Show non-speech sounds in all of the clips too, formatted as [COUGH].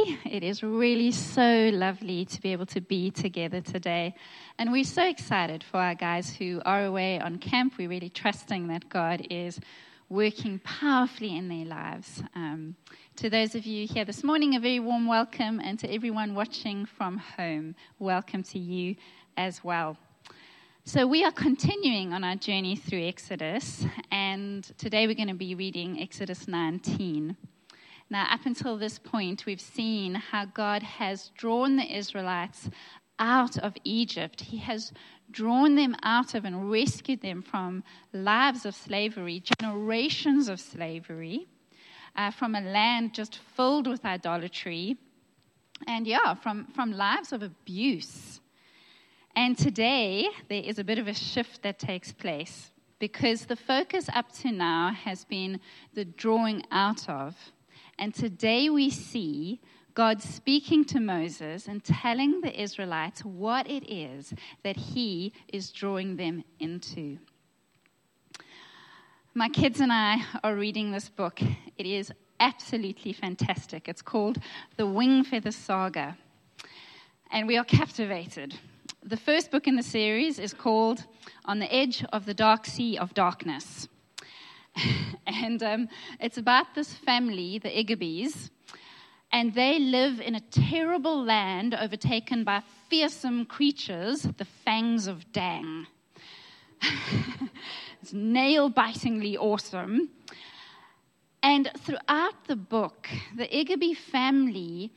[LAUGHS] It is really so lovely to be able to be together today. And we're so excited for our guys who are away on camp. We're really trusting that God is working powerfully in their lives. Um, to those of you here this morning, a very warm welcome. And to everyone watching from home, welcome to you as well. So, we are continuing on our journey through Exodus. And today we're going to be reading Exodus 19. Now, up until this point, we've seen how God has drawn the Israelites out of Egypt. He has drawn them out of and rescued them from lives of slavery, generations of slavery, uh, from a land just filled with idolatry, and yeah, from, from lives of abuse. And today, there is a bit of a shift that takes place because the focus up to now has been the drawing out of. And today we see God speaking to Moses and telling the Israelites what it is that he is drawing them into. My kids and I are reading this book. It is absolutely fantastic. It's called The Wing Feather Saga, and we are captivated. The first book in the series is called On the Edge of the Dark Sea of Darkness. [LAUGHS] and um, it's about this family, the Igibys, and they live in a terrible land overtaken by fearsome creatures, the fangs of Dang. [LAUGHS] it's nail bitingly awesome. And throughout the book, the Igiby family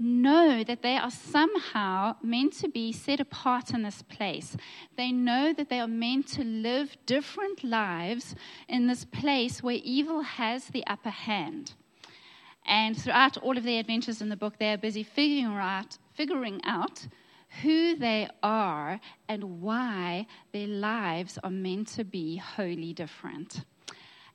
know that they are somehow meant to be set apart in this place. They know that they are meant to live different lives in this place where evil has the upper hand. And throughout all of their adventures in the book, they are busy figuring out, figuring out who they are and why their lives are meant to be wholly different.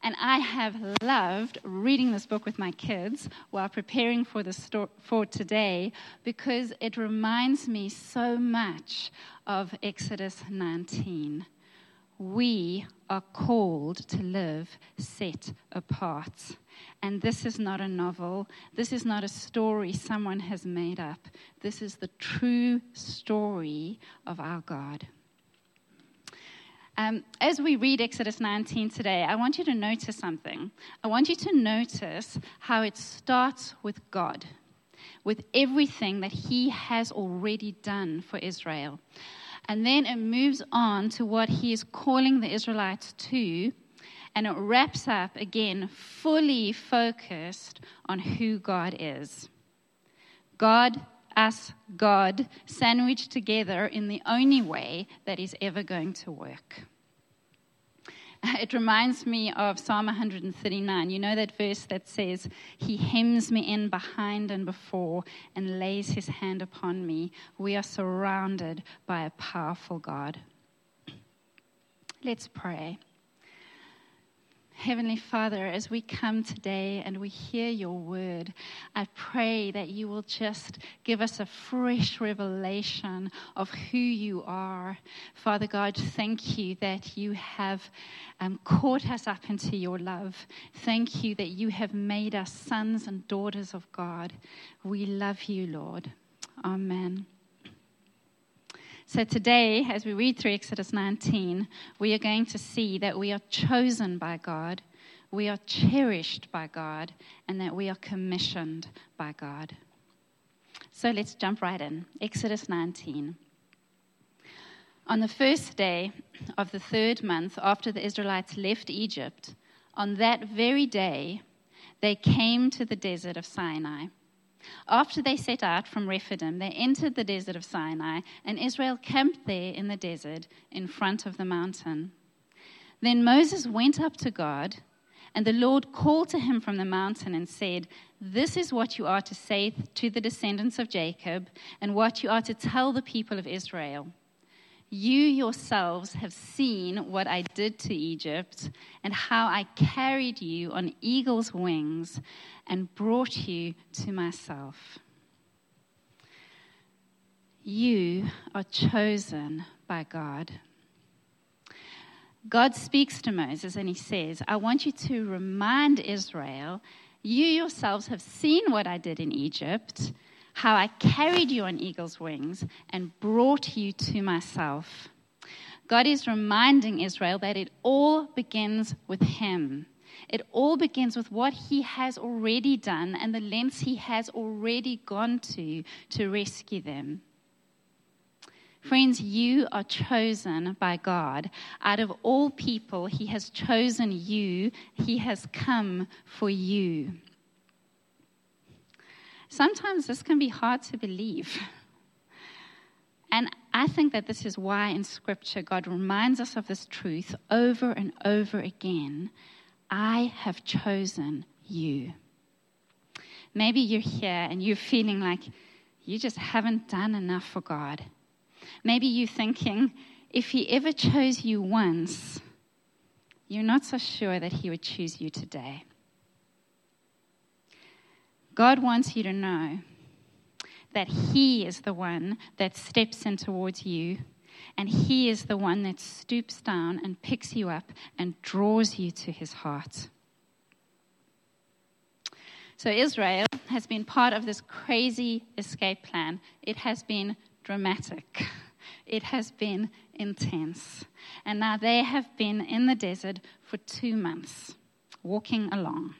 And I have loved reading this book with my kids while preparing for, the sto- for today because it reminds me so much of Exodus 19. We are called to live set apart. And this is not a novel. This is not a story someone has made up. This is the true story of our God. Um, as we read Exodus 19 today, I want you to notice something. I want you to notice how it starts with God, with everything that He has already done for Israel. And then it moves on to what He is calling the Israelites to, and it wraps up again fully focused on who God is. God us, God, sandwiched together in the only way that is ever going to work. [LAUGHS] It reminds me of Psalm 139. You know that verse that says, He hems me in behind and before and lays his hand upon me. We are surrounded by a powerful God. [CLEARS THROAT] Let's pray. Heavenly Father, as we come today and we hear your word, I pray that you will just give us a fresh revelation of who you are. Father God, thank you that you have um, caught us up into your love. Thank you that you have made us sons and daughters of God. We love you, Lord. Amen. So today, as we read through Exodus 19, we are going to see that we are chosen by God, we are cherished by God, and that we are commissioned by God. So let's jump right in. Exodus 19. On the first day of the third month after the Israelites left Egypt, on that very day, they came to the desert of Sinai. After they set out from Rephidim, they entered the desert of Sinai, and Israel camped there in the desert in front of the mountain. Then Moses went up to God, and the Lord called to him from the mountain and said, This is what you are to say to the descendants of Jacob, and what you are to tell the people of Israel. You yourselves have seen what I did to Egypt, and how I carried you on eagle's wings and brought you to myself. You are chosen by God. God speaks to Moses and he says, I want you to remind Israel You yourselves have seen what I did in Egypt, how I carried you on eagle's wings and brought you to myself. God is reminding Israel that it all begins with Him. It all begins with what He has already done and the lengths He has already gone to to rescue them. Friends, you are chosen by God. Out of all people, He has chosen you, He has come for you. Sometimes this can be hard to believe. And I think that this is why in Scripture God reminds us of this truth over and over again I have chosen you. Maybe you're here and you're feeling like you just haven't done enough for God. Maybe you're thinking, if he ever chose you once, you're not so sure that he would choose you today. God wants you to know that he is the one that steps in towards you, and he is the one that stoops down and picks you up and draws you to his heart. So, Israel has been part of this crazy escape plan. It has been dramatic. It has been intense. And now they have been in the desert for two months, walking along.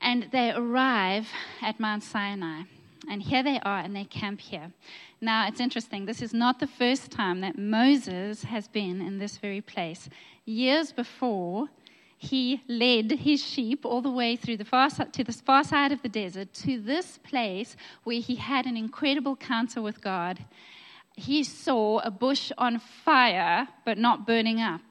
And they arrive at Mount Sinai. And here they are, and they camp here. Now, it's interesting. This is not the first time that Moses has been in this very place. Years before, he led his sheep all the way through the far, to the far side of the desert to this place where he had an incredible encounter with God. He saw a bush on fire but not burning up.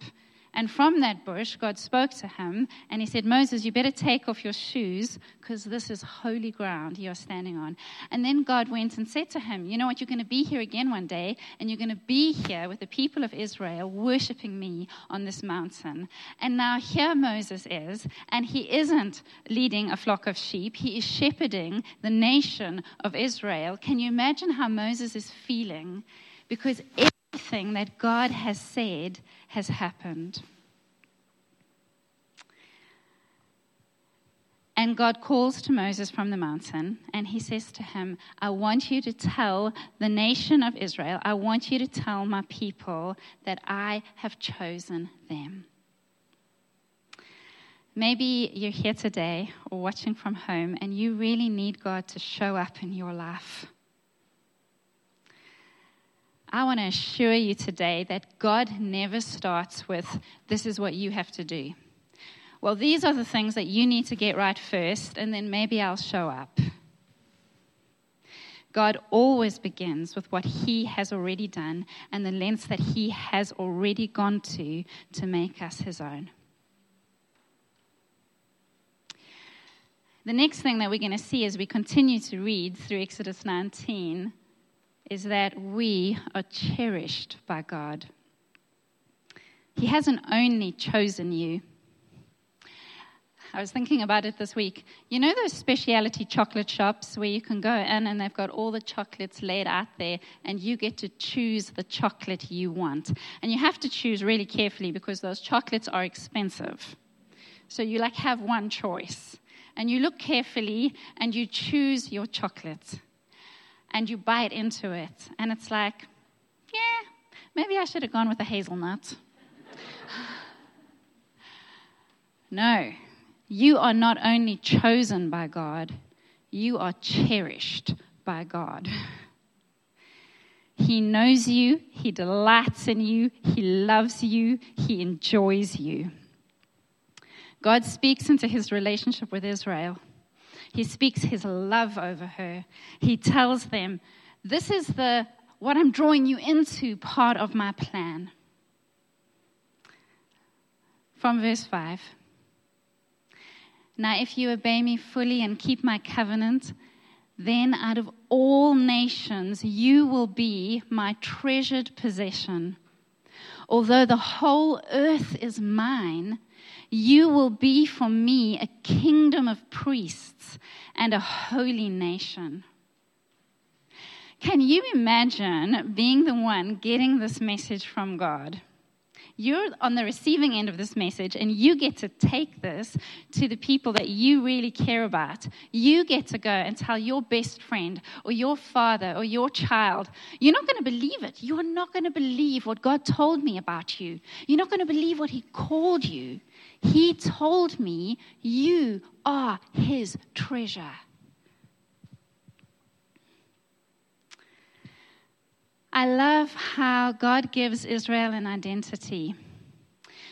And from that bush, God spoke to him and he said, Moses, you better take off your shoes because this is holy ground you're standing on. And then God went and said to him, You know what? You're going to be here again one day and you're going to be here with the people of Israel worshiping me on this mountain. And now here Moses is, and he isn't leading a flock of sheep, he is shepherding the nation of Israel. Can you imagine how Moses is feeling? Because everything that God has said has happened. And God calls to Moses from the mountain, and he says to him, I want you to tell the nation of Israel, I want you to tell my people that I have chosen them. Maybe you're here today or watching from home, and you really need God to show up in your life. I want to assure you today that God never starts with, this is what you have to do. Well, these are the things that you need to get right first, and then maybe I'll show up. God always begins with what He has already done and the lengths that He has already gone to to make us His own. The next thing that we're going to see as we continue to read through Exodus 19 is that we are cherished by God. He hasn't only chosen you. I was thinking about it this week. You know those specialty chocolate shops where you can go in and they've got all the chocolates laid out there and you get to choose the chocolate you want. And you have to choose really carefully because those chocolates are expensive. So you like have one choice. And you look carefully and you choose your chocolate and you bite into it, and it's like, yeah, maybe I should have gone with a hazelnut. [SIGHS] no, you are not only chosen by God, you are cherished by God. He knows you, He delights in you, He loves you, He enjoys you. God speaks into His relationship with Israel. He speaks his love over her. He tells them, This is the what I'm drawing you into part of my plan. From verse 5. Now, if you obey me fully and keep my covenant, then out of all nations you will be my treasured possession. Although the whole earth is mine, you will be for me a kingdom of priests and a holy nation. Can you imagine being the one getting this message from God? You're on the receiving end of this message, and you get to take this to the people that you really care about. You get to go and tell your best friend, or your father, or your child. You're not going to believe it. You are not going to believe what God told me about you. You're not going to believe what He called you. He told me you are His treasure. I love how God gives Israel an identity.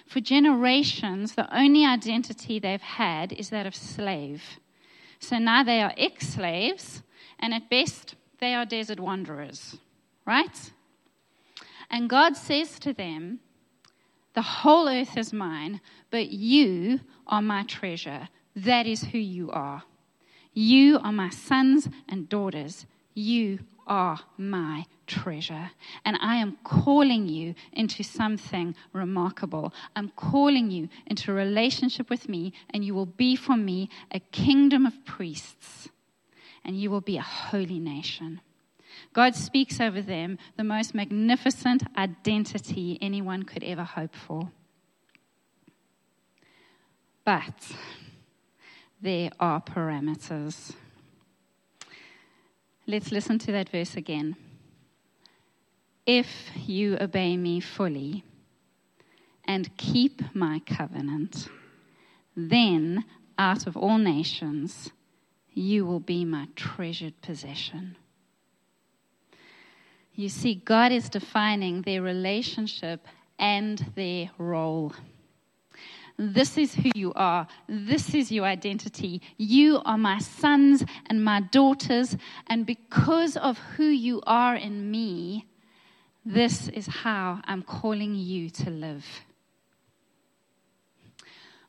For generations, the only identity they've had is that of slave. So now they are ex slaves, and at best, they are desert wanderers, right? And God says to them, The whole earth is mine, but you are my treasure. That is who you are. You are my sons and daughters. You are my treasure. And I am calling you into something remarkable. I'm calling you into a relationship with me, and you will be for me a kingdom of priests, and you will be a holy nation. God speaks over them the most magnificent identity anyone could ever hope for. But there are parameters. Let's listen to that verse again. If you obey me fully and keep my covenant, then out of all nations you will be my treasured possession. You see, God is defining their relationship and their role. This is who you are. This is your identity. You are my sons and my daughters. And because of who you are in me, this is how I'm calling you to live.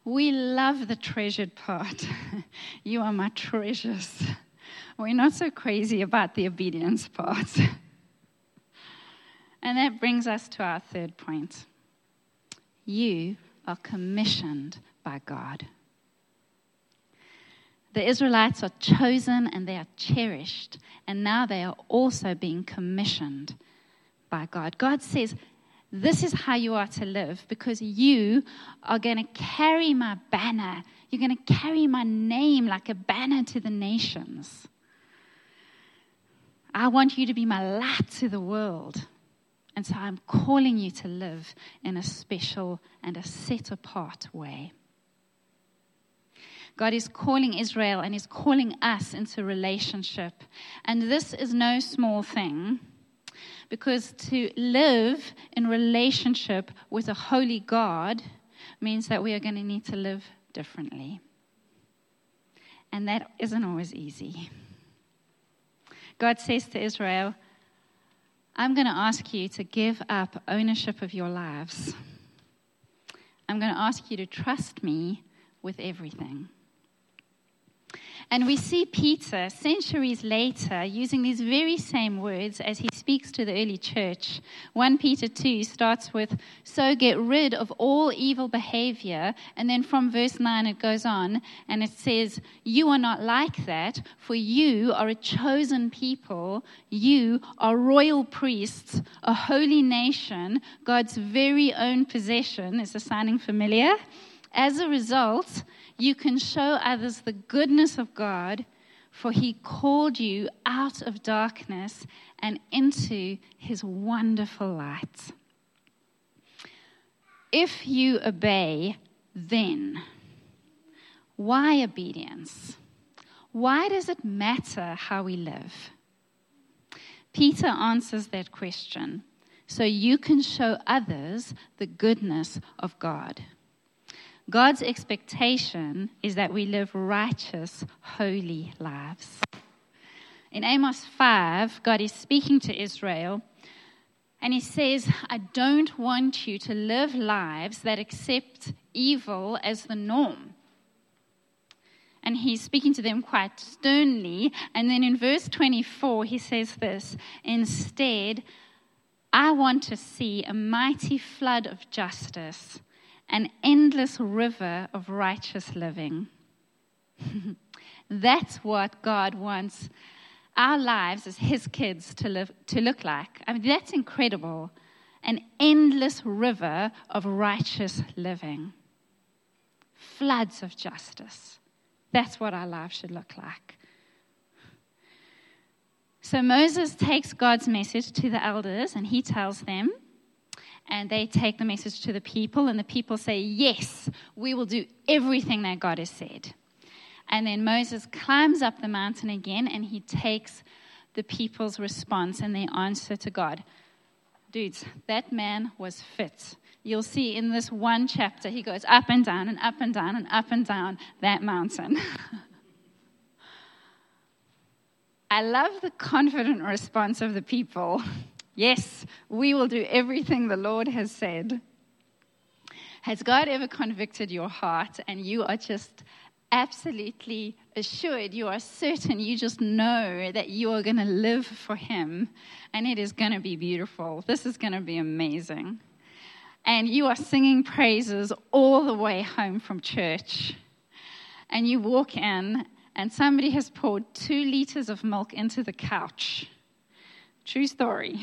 We love the treasured part. [LAUGHS] you are my treasures. We're not so crazy about the obedience part. [LAUGHS] and that brings us to our third point. You are commissioned by God. The Israelites are chosen and they are cherished, and now they are also being commissioned by God. God says, This is how you are to live because you are going to carry my banner. You're going to carry my name like a banner to the nations. I want you to be my light to the world. And so I'm calling you to live in a special and a set apart way. God is calling Israel and is calling us into relationship. And this is no small thing because to live in relationship with a holy God means that we are going to need to live differently. And that isn't always easy. God says to Israel, I'm going to ask you to give up ownership of your lives. I'm going to ask you to trust me with everything. And we see Peter, centuries later, using these very same words as he speaks to the early church. 1 Peter 2 starts with, So get rid of all evil behavior. And then from verse 9 it goes on and it says, You are not like that, for you are a chosen people. You are royal priests, a holy nation, God's very own possession. Is the sounding familiar? As a result, you can show others the goodness of God, for he called you out of darkness and into his wonderful light. If you obey, then why obedience? Why does it matter how we live? Peter answers that question so you can show others the goodness of God. God's expectation is that we live righteous, holy lives. In Amos 5, God is speaking to Israel and he says, I don't want you to live lives that accept evil as the norm. And he's speaking to them quite sternly. And then in verse 24, he says this Instead, I want to see a mighty flood of justice an endless river of righteous living. [LAUGHS] That's what God wants our lives as His kids to, live, to look like. I mean, that's incredible. an endless river of righteous living, floods of justice. That's what our life should look like. So Moses takes God's message to the elders and he tells them, and they take the message to the people, and the people say, Yes, we will do everything that God has said. And then Moses climbs up the mountain again and he takes the people's response and their answer to God. Dudes, that man was fit. You'll see in this one chapter, he goes up and down and up and down and up and down that mountain. [LAUGHS] I love the confident response of the people. [LAUGHS] Yes, we will do everything the Lord has said. Has God ever convicted your heart and you are just absolutely assured, you are certain, you just know that you are going to live for Him and it is going to be beautiful? This is going to be amazing. And you are singing praises all the way home from church. And you walk in and somebody has poured two liters of milk into the couch. True story.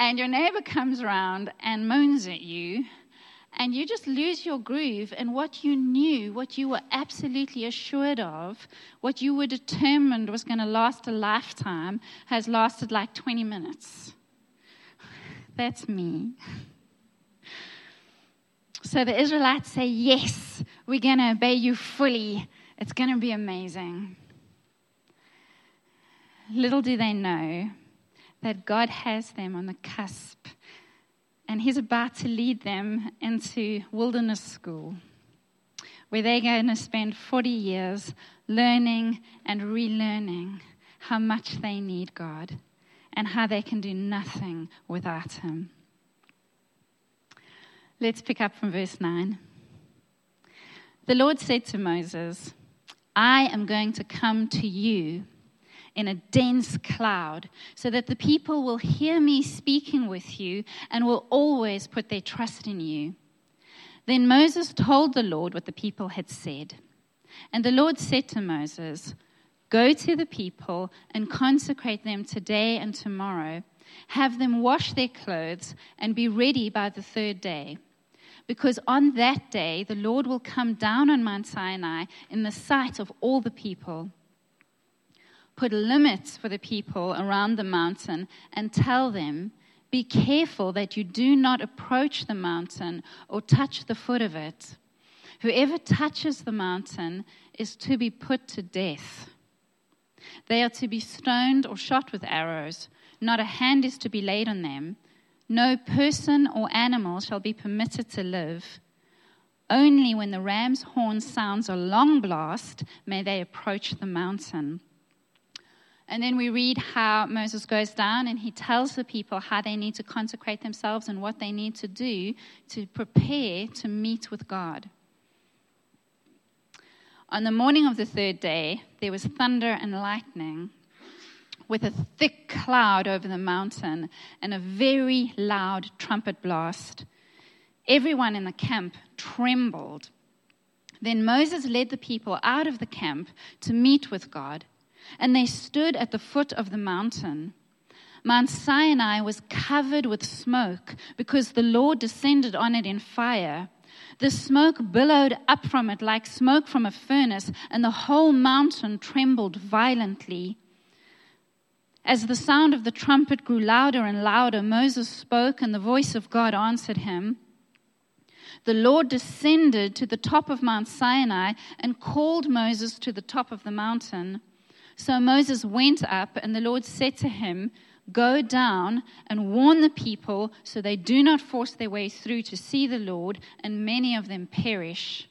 and your neighbor comes around and moans at you, and you just lose your groove and what you knew, what you were absolutely assured of, what you were determined was going to last a lifetime, has lasted like 20 minutes. That's me. So the Israelites say, Yes, we're going to obey you fully. It's going to be amazing. Little do they know that God has them on the cusp, and He's about to lead them into wilderness school, where they're going to spend 40 years learning and relearning how much they need God and how they can do nothing without Him. Let's pick up from verse 9. The Lord said to Moses, I am going to come to you in a dense cloud so that the people will hear me speaking with you and will always put their trust in you. Then Moses told the Lord what the people had said. And the Lord said to Moses, Go to the people and consecrate them today and tomorrow. Have them wash their clothes and be ready by the third day because on that day the Lord will come down on Mount Sinai in the sight of all the people. Put limits for the people around the mountain and tell them, Be careful that you do not approach the mountain or touch the foot of it. Whoever touches the mountain is to be put to death. They are to be stoned or shot with arrows. Not a hand is to be laid on them no person or animal shall be permitted to live. Only when the ram's horn sounds a long blast may they approach the mountain. And then we read how Moses goes down and he tells the people how they need to consecrate themselves and what they need to do to prepare to meet with God. On the morning of the third day, there was thunder and lightning with a thick cloud over the mountain and a very loud trumpet blast. Everyone in the camp trembled. Then Moses led the people out of the camp to meet with God, and they stood at the foot of the mountain. Mount Sinai was covered with smoke because the Lord descended on it in fire. The smoke billowed up from it like smoke from a furnace, and the whole mountain trembled violently. As the sound of the trumpet grew louder and louder, Moses spoke, and the voice of God answered him. The Lord descended to the top of Mount Sinai and called Moses to the top of the mountain. So Moses went up, and the Lord said to him, Go down and warn the people so they do not force their way through to see the Lord, and many of them perish.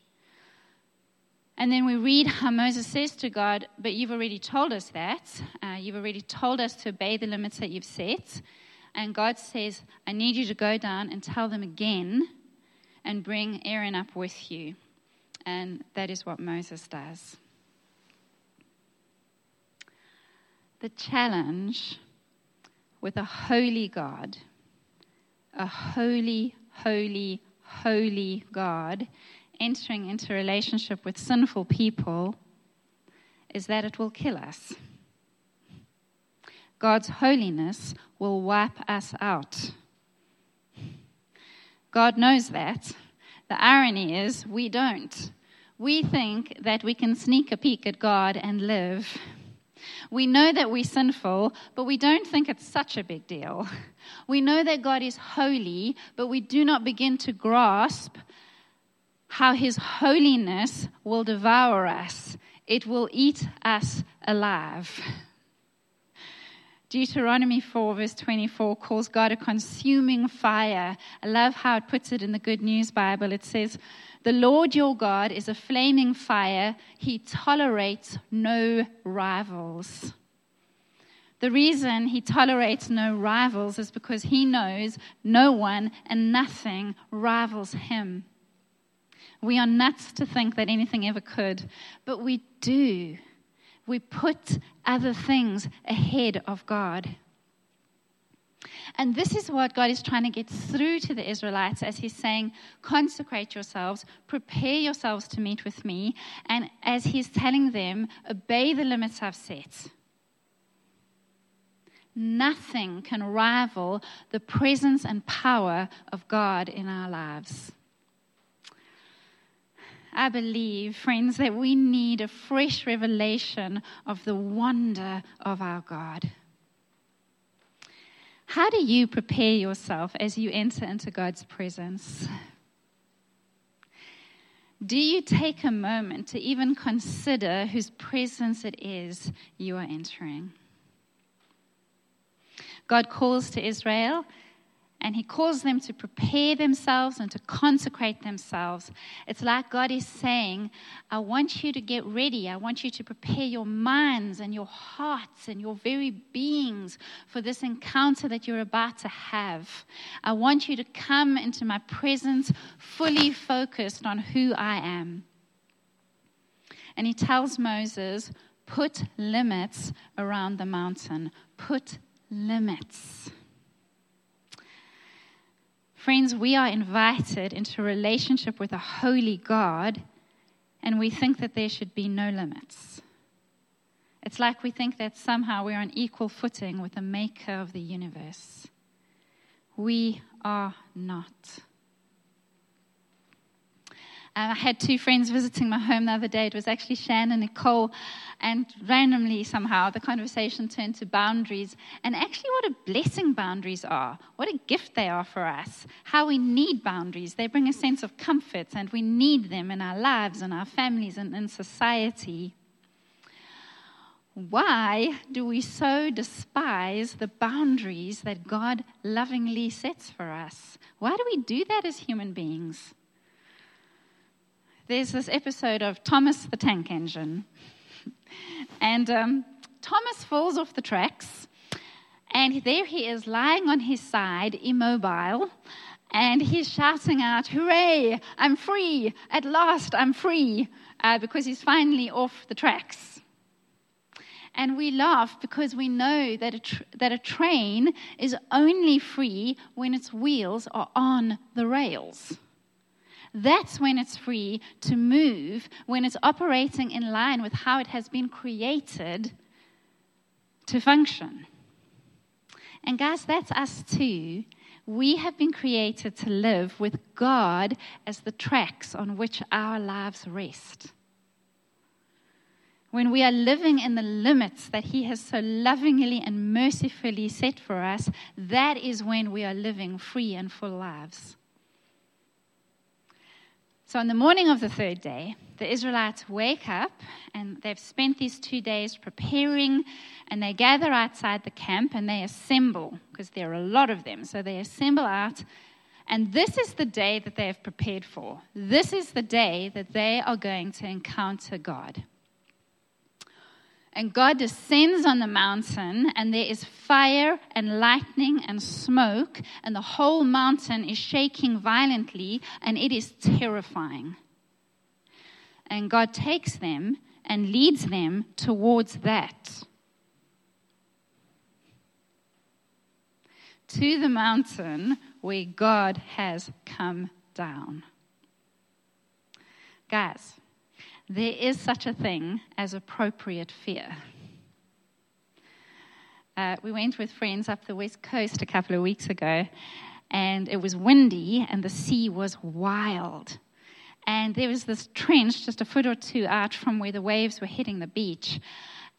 And then we read how Moses says to God, But you've already told us that. Uh, you've already told us to obey the limits that you've set. And God says, I need you to go down and tell them again and bring Aaron up with you. And that is what Moses does. The challenge with a holy God, a holy, holy, holy God, entering into relationship with sinful people is that it will kill us. God's holiness will wipe us out. God knows that. The irony is, we don't. We think that we can sneak a peek at God and live. We know that we're sinful, but we don't think it's such a big deal. [LAUGHS] We know that God is holy, but we do not begin to grasp how his holiness will devour us. It will eat us alive. Deuteronomy 4, verse 24, calls God a consuming fire. I love how it puts it in the Good News Bible. It says, The Lord your God is a flaming fire, he tolerates no rivals. The reason he tolerates no rivals is because he knows no one and nothing rivals him. We are nuts to think that anything ever could, but we do we put other things ahead of God. And this is what God is trying to get through to the Israelites as He's saying, consecrate yourselves, prepare yourselves to meet with me. And as He's telling them, obey the limits I've set. Nothing can rival the presence and power of God in our lives. I believe, friends, that we need a fresh revelation of the wonder of our God. How do you prepare yourself as you enter into God's presence? Do you take a moment to even consider whose presence it is you are entering? God calls to Israel and he calls them to prepare themselves and to consecrate themselves. It's like God is saying, I want you to get ready. I want you to prepare your minds and your hearts and your very beings for this encounter that you're about to have. I want you to come into my presence fully focused on who I am. And he tells Moses, Put limits around the mountain. Put limits. Friends, we are invited into a relationship with a holy God, and we think that there should be no limits. It's like we think that somehow we're on equal footing with the maker of the universe. We are not. Uh, I had two friends visiting my home the other day. It was actually Shan and Nicole. And randomly, somehow, the conversation turned to boundaries and actually what a blessing boundaries are, what a gift they are for us, how we need boundaries. They bring a sense of comfort, and we need them in our lives and our families and in society. Why do we so despise the boundaries that God lovingly sets for us? Why do we do that as human beings? There's this episode of Thomas the Tank Engine. [LAUGHS] and um, Thomas falls off the tracks, and there he is lying on his side, immobile, and he's shouting out, Hooray, I'm free! At last, I'm free! Uh, because he's finally off the tracks. And we laugh because we know that a, tr- that a train is only free when its wheels are on the rails. That's when it's free to move, when it's operating in line with how it has been created to function. And guys, that's us too. We have been created to live with God as the tracks on which our lives rest. When we are living in the limits that He has so lovingly and mercifully set for us, that is when we are living free and full lives. So, on the morning of the third day, the Israelites wake up and they've spent these two days preparing and they gather outside the camp and they assemble because there are a lot of them. So, they assemble out and this is the day that they have prepared for. This is the day that they are going to encounter God. And God descends on the mountain, and there is fire and lightning and smoke, and the whole mountain is shaking violently, and it is terrifying. And God takes them and leads them towards that. To the mountain where God has come down. Guys, there is such a thing as appropriate fear. uh, we went with friends up the west coast a couple of weeks ago, and it was windy and the sea was wild. And there was this trench just a foot or two out from where the waves were hitting the beach.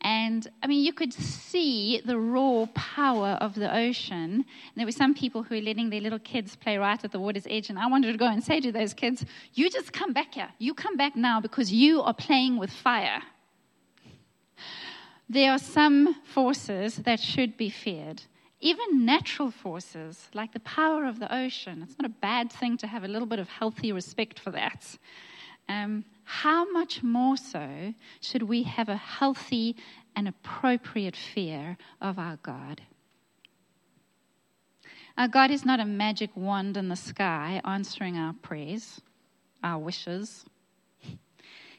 And I mean, you could see the raw power of the ocean. And there were some people who were letting their little kids play right at the water's edge. And I wanted to go and say to those kids, You just come back here. You come back now because you are playing with fire. There are some forces that should be feared. Even natural forces, like the power of the ocean, it's not a bad thing to have a little bit of healthy respect for that. Um, how much more so should we have a healthy and appropriate fear of our God? Our God is not a magic wand in the sky answering our prayers, our wishes.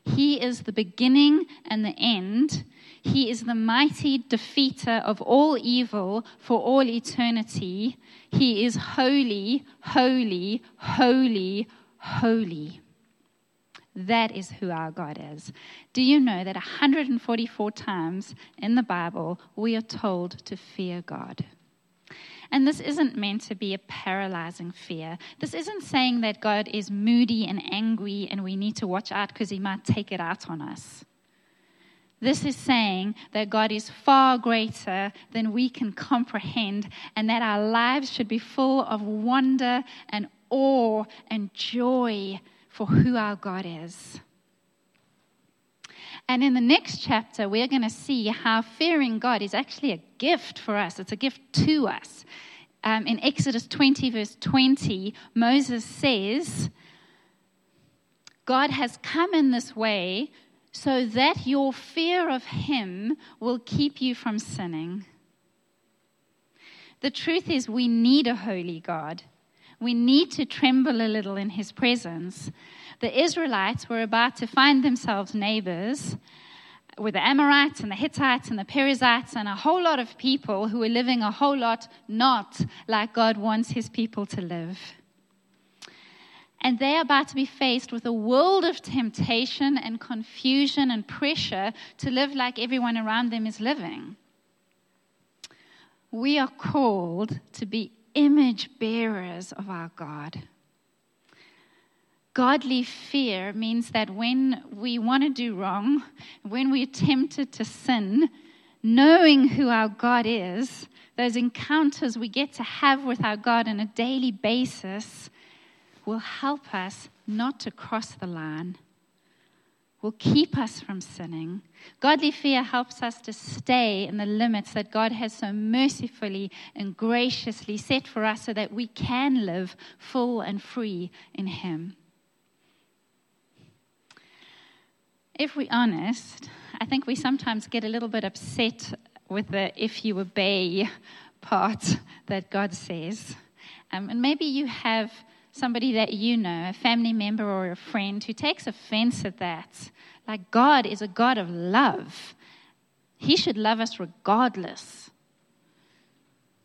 He is the beginning and the end. He is the mighty defeater of all evil for all eternity. He is holy, holy, holy, holy. That is who our God is. Do you know that 144 times in the Bible we are told to fear God? And this isn't meant to be a paralyzing fear. This isn't saying that God is moody and angry and we need to watch out because he might take it out on us. This is saying that God is far greater than we can comprehend and that our lives should be full of wonder and awe and joy for who our God is. And in the next chapter, we're going to see how fearing God is actually a gift for us, it's a gift to us. Um, in Exodus 20, verse 20, Moses says, God has come in this way so that your fear of him will keep you from sinning. The truth is, we need a holy God. We need to tremble a little in his presence the Israelites were about to find themselves neighbors with the Amorites and the Hittites and the Perizzites and a whole lot of people who were living a whole lot not like God wants his people to live. And they're about to be faced with a world of temptation and confusion and pressure to live like everyone around them is living. We are called to be image bearers of our God. Godly fear means that when we want to do wrong, when we're tempted to sin, knowing who our God is, those encounters we get to have with our God on a daily basis will help us not to cross the line, will keep us from sinning. Godly fear helps us to stay in the limits that God has so mercifully and graciously set for us so that we can live full and free in Him. if we're honest, I think we sometimes get a little bit upset with the if you obey part that God says. Um, and maybe you have somebody that you know, a family member or a friend, who takes offense at that. Like, God is a God of love, He should love us regardless.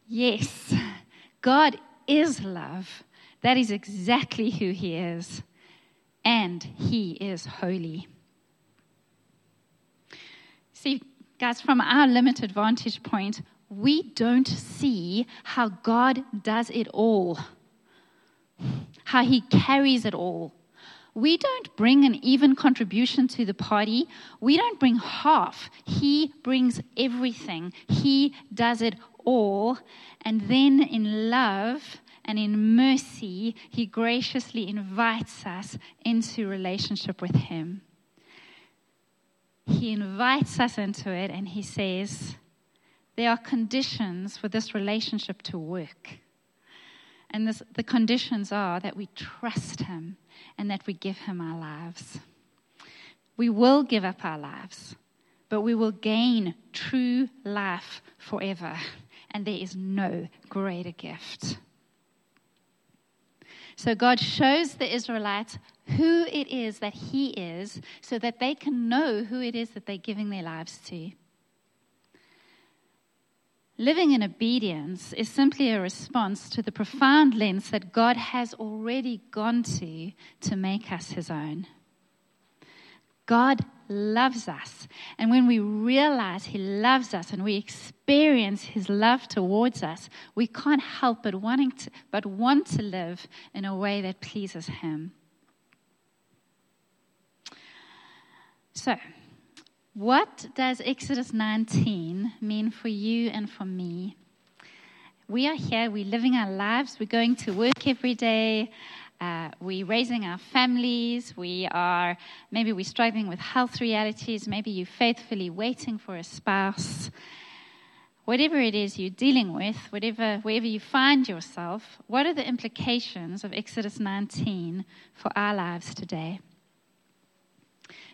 Yes, [LAUGHS] God is love. That is exactly who He is. And He is holy. See, guys, from our limited vantage point, we don't see how God does it all, how He carries it all. We don't bring an even contribution to the party. We don't bring half. He brings everything. He does it all. And then in love and in mercy, He graciously invites us into relationship with Him he invites us into it and he says, There are conditions for this relationship to work. And this, the conditions are that we trust him and that we give him our lives. We will give up our lives, but we will gain true life forever. And there is no greater gift. So God shows the Israelites who it is that He is so that they can know who it is that they're giving their lives to. Living in obedience is simply a response to the profound lengths that God has already gone to to make us His own. God loves us. And when we realize He loves us and we experience His love towards us, we can't help but wanting to, but want to live in a way that pleases Him. So, what does Exodus 19 mean for you and for me? We are here, we're living our lives, we're going to work every day. Uh, we're raising our families. We are, maybe we're struggling with health realities. Maybe you're faithfully waiting for a spouse. Whatever it is you're dealing with, whatever, wherever you find yourself, what are the implications of Exodus 19 for our lives today?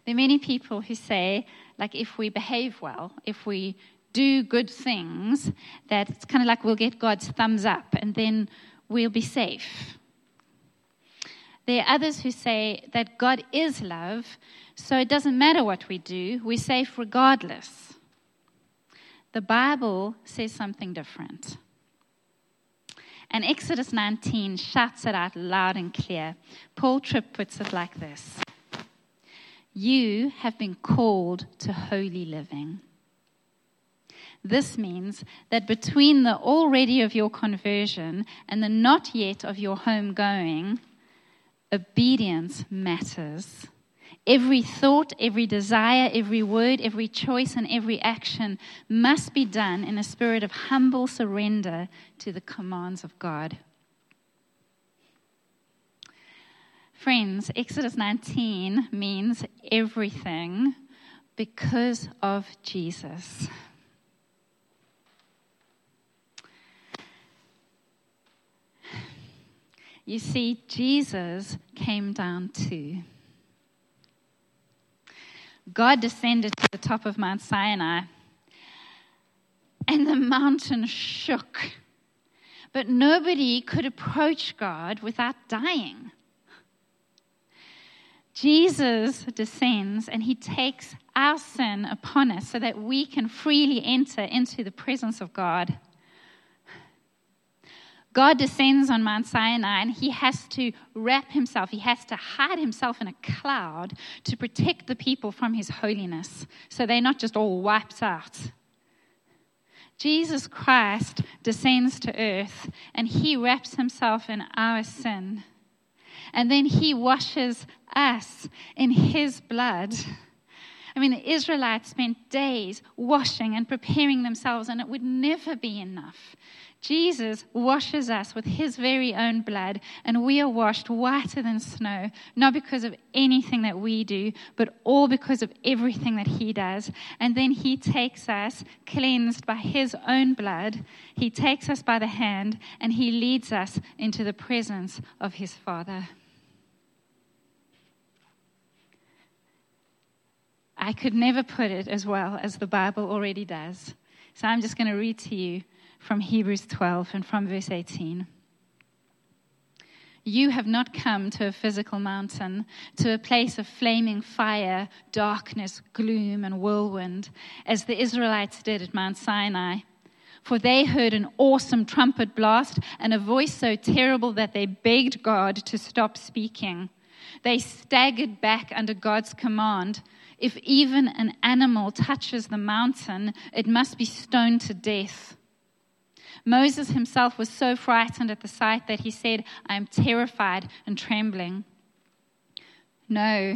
There are many people who say, like, if we behave well, if we do good things, that it's kind of like we'll get God's thumbs up and then we'll be safe. There are others who say that God is love, so it doesn't matter what we do, we're safe regardless. The Bible says something different. And Exodus 19 shouts it out loud and clear. Paul Tripp puts it like this You have been called to holy living. This means that between the already of your conversion and the not yet of your home going, obedience matters. Every thought, every desire, every word, every choice, and every action must be done in a spirit of humble surrender to the commands of God. Friends, Exodus 19 means everything because of Jesus. You see, Jesus came down too. God descended to the top of Mount Sinai, and the mountain shook. But nobody could approach God without dying. Jesus descends and he takes our sin upon us so that we can freely enter into the presence of God. God descends on Mount Sinai and he has to wrap himself, he has to hide himself in a cloud to protect the people from his holiness so they're not just all wiped out. Jesus Christ descends to earth and he wraps himself in our sin. And then he washes us in his blood. I mean, the Israelites spent days washing and preparing themselves, and it would never be enough. Jesus washes us with his very own blood, and we are washed whiter than snow, not because of anything that we do, but all because of everything that he does. And then he takes us, cleansed by his own blood, he takes us by the hand, and he leads us into the presence of his Father. I could never put it as well as the Bible already does. So I'm just going to read to you from Hebrews 12 and from verse 18. You have not come to a physical mountain, to a place of flaming fire, darkness, gloom, and whirlwind, as the Israelites did at Mount Sinai. For they heard an awesome trumpet blast and a voice so terrible that they begged God to stop speaking. They staggered back under God's command. If even an animal touches the mountain, it must be stoned to death. Moses himself was so frightened at the sight that he said, I am terrified and trembling. No,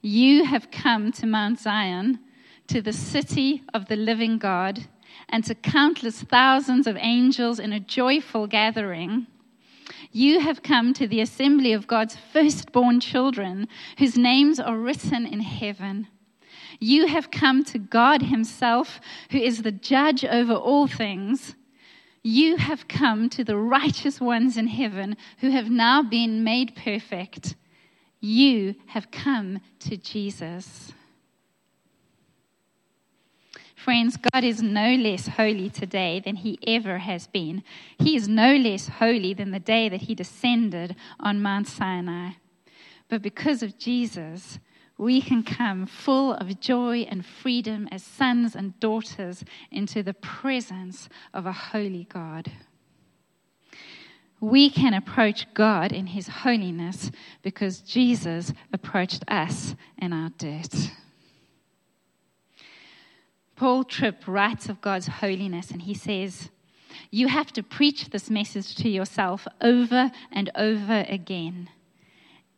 you have come to Mount Zion, to the city of the living God, and to countless thousands of angels in a joyful gathering. You have come to the assembly of God's firstborn children, whose names are written in heaven. You have come to God Himself, who is the judge over all things you have come to the righteous ones in heaven who have now been made perfect. You have come to Jesus. Friends, God is no less holy today than he ever has been. He is no less holy than the day that he descended on Mount Sinai. But because of Jesus, we can come full of joy and freedom as sons and daughters into the presence of a holy God. We can approach God in His holiness because Jesus approached us in our dirt. Paul Tripp writes of God's holiness and he says, You have to preach this message to yourself over and over again.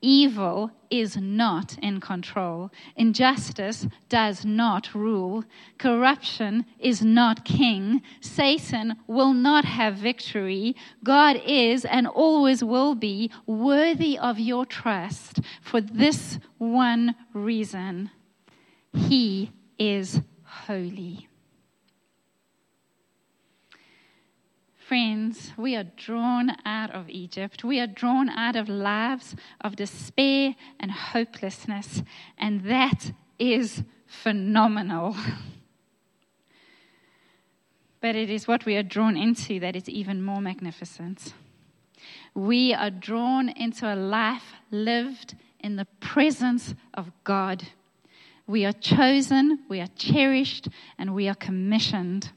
Evil is not in control. Injustice does not rule. Corruption is not king. Satan will not have victory. God is and always will be worthy of your trust for this one reason He is holy. Friends, we are drawn out of Egypt. We are drawn out of lives of despair and hopelessness, and that is phenomenal. [LAUGHS] but it is what we are drawn into that is even more magnificent. We are drawn into a life lived in the presence of God. We are chosen, we are cherished, and we are commissioned.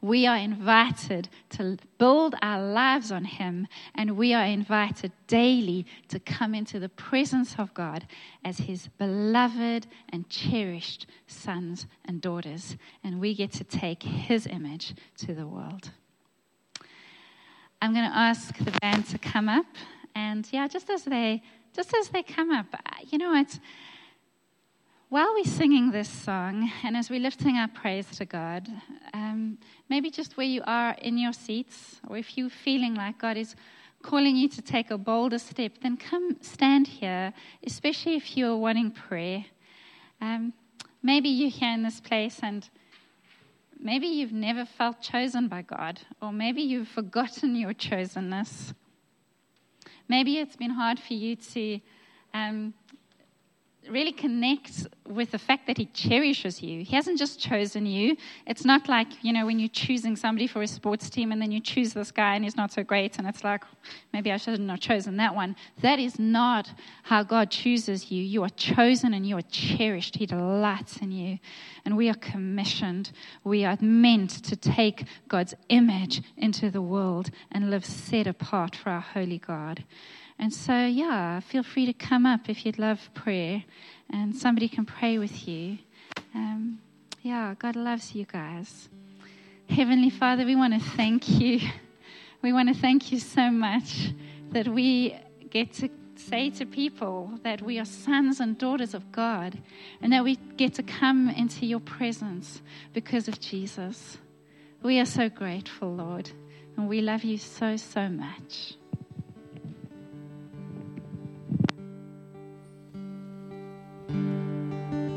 We are invited to build our lives on Him, and we are invited daily to come into the presence of God as His beloved and cherished sons and daughters. And we get to take His image to the world. I'm going to ask the band to come up, and yeah, just as they just as they come up, you know, it's while we're singing this song and as we're lifting our praise to God, um, maybe just where you are in your seats, or if you're feeling like God is calling you to take a bolder step, then come stand here, especially if you're wanting prayer. Um, maybe you're here in this place and maybe you've never felt chosen by God, or maybe you've forgotten your chosenness. Maybe it's been hard for you to. Um, really connects with the fact that he cherishes you. He hasn't just chosen you. It's not like, you know, when you're choosing somebody for a sports team and then you choose this guy and he's not so great and it's like, maybe I shouldn't have chosen that one. That is not how God chooses you. You are chosen and you are cherished. He delights in you. And we are commissioned. We are meant to take God's image into the world and live set apart for our holy God. And so, yeah, feel free to come up if you'd love prayer, and somebody can pray with you. Um, yeah, God loves you guys. Heavenly Father, we want to thank you. [LAUGHS] We want to thank you so much that we get to say to people that we are sons and daughters of God and that we get to come into your presence because of Jesus. We are so grateful, Lord, and we love you so, so much.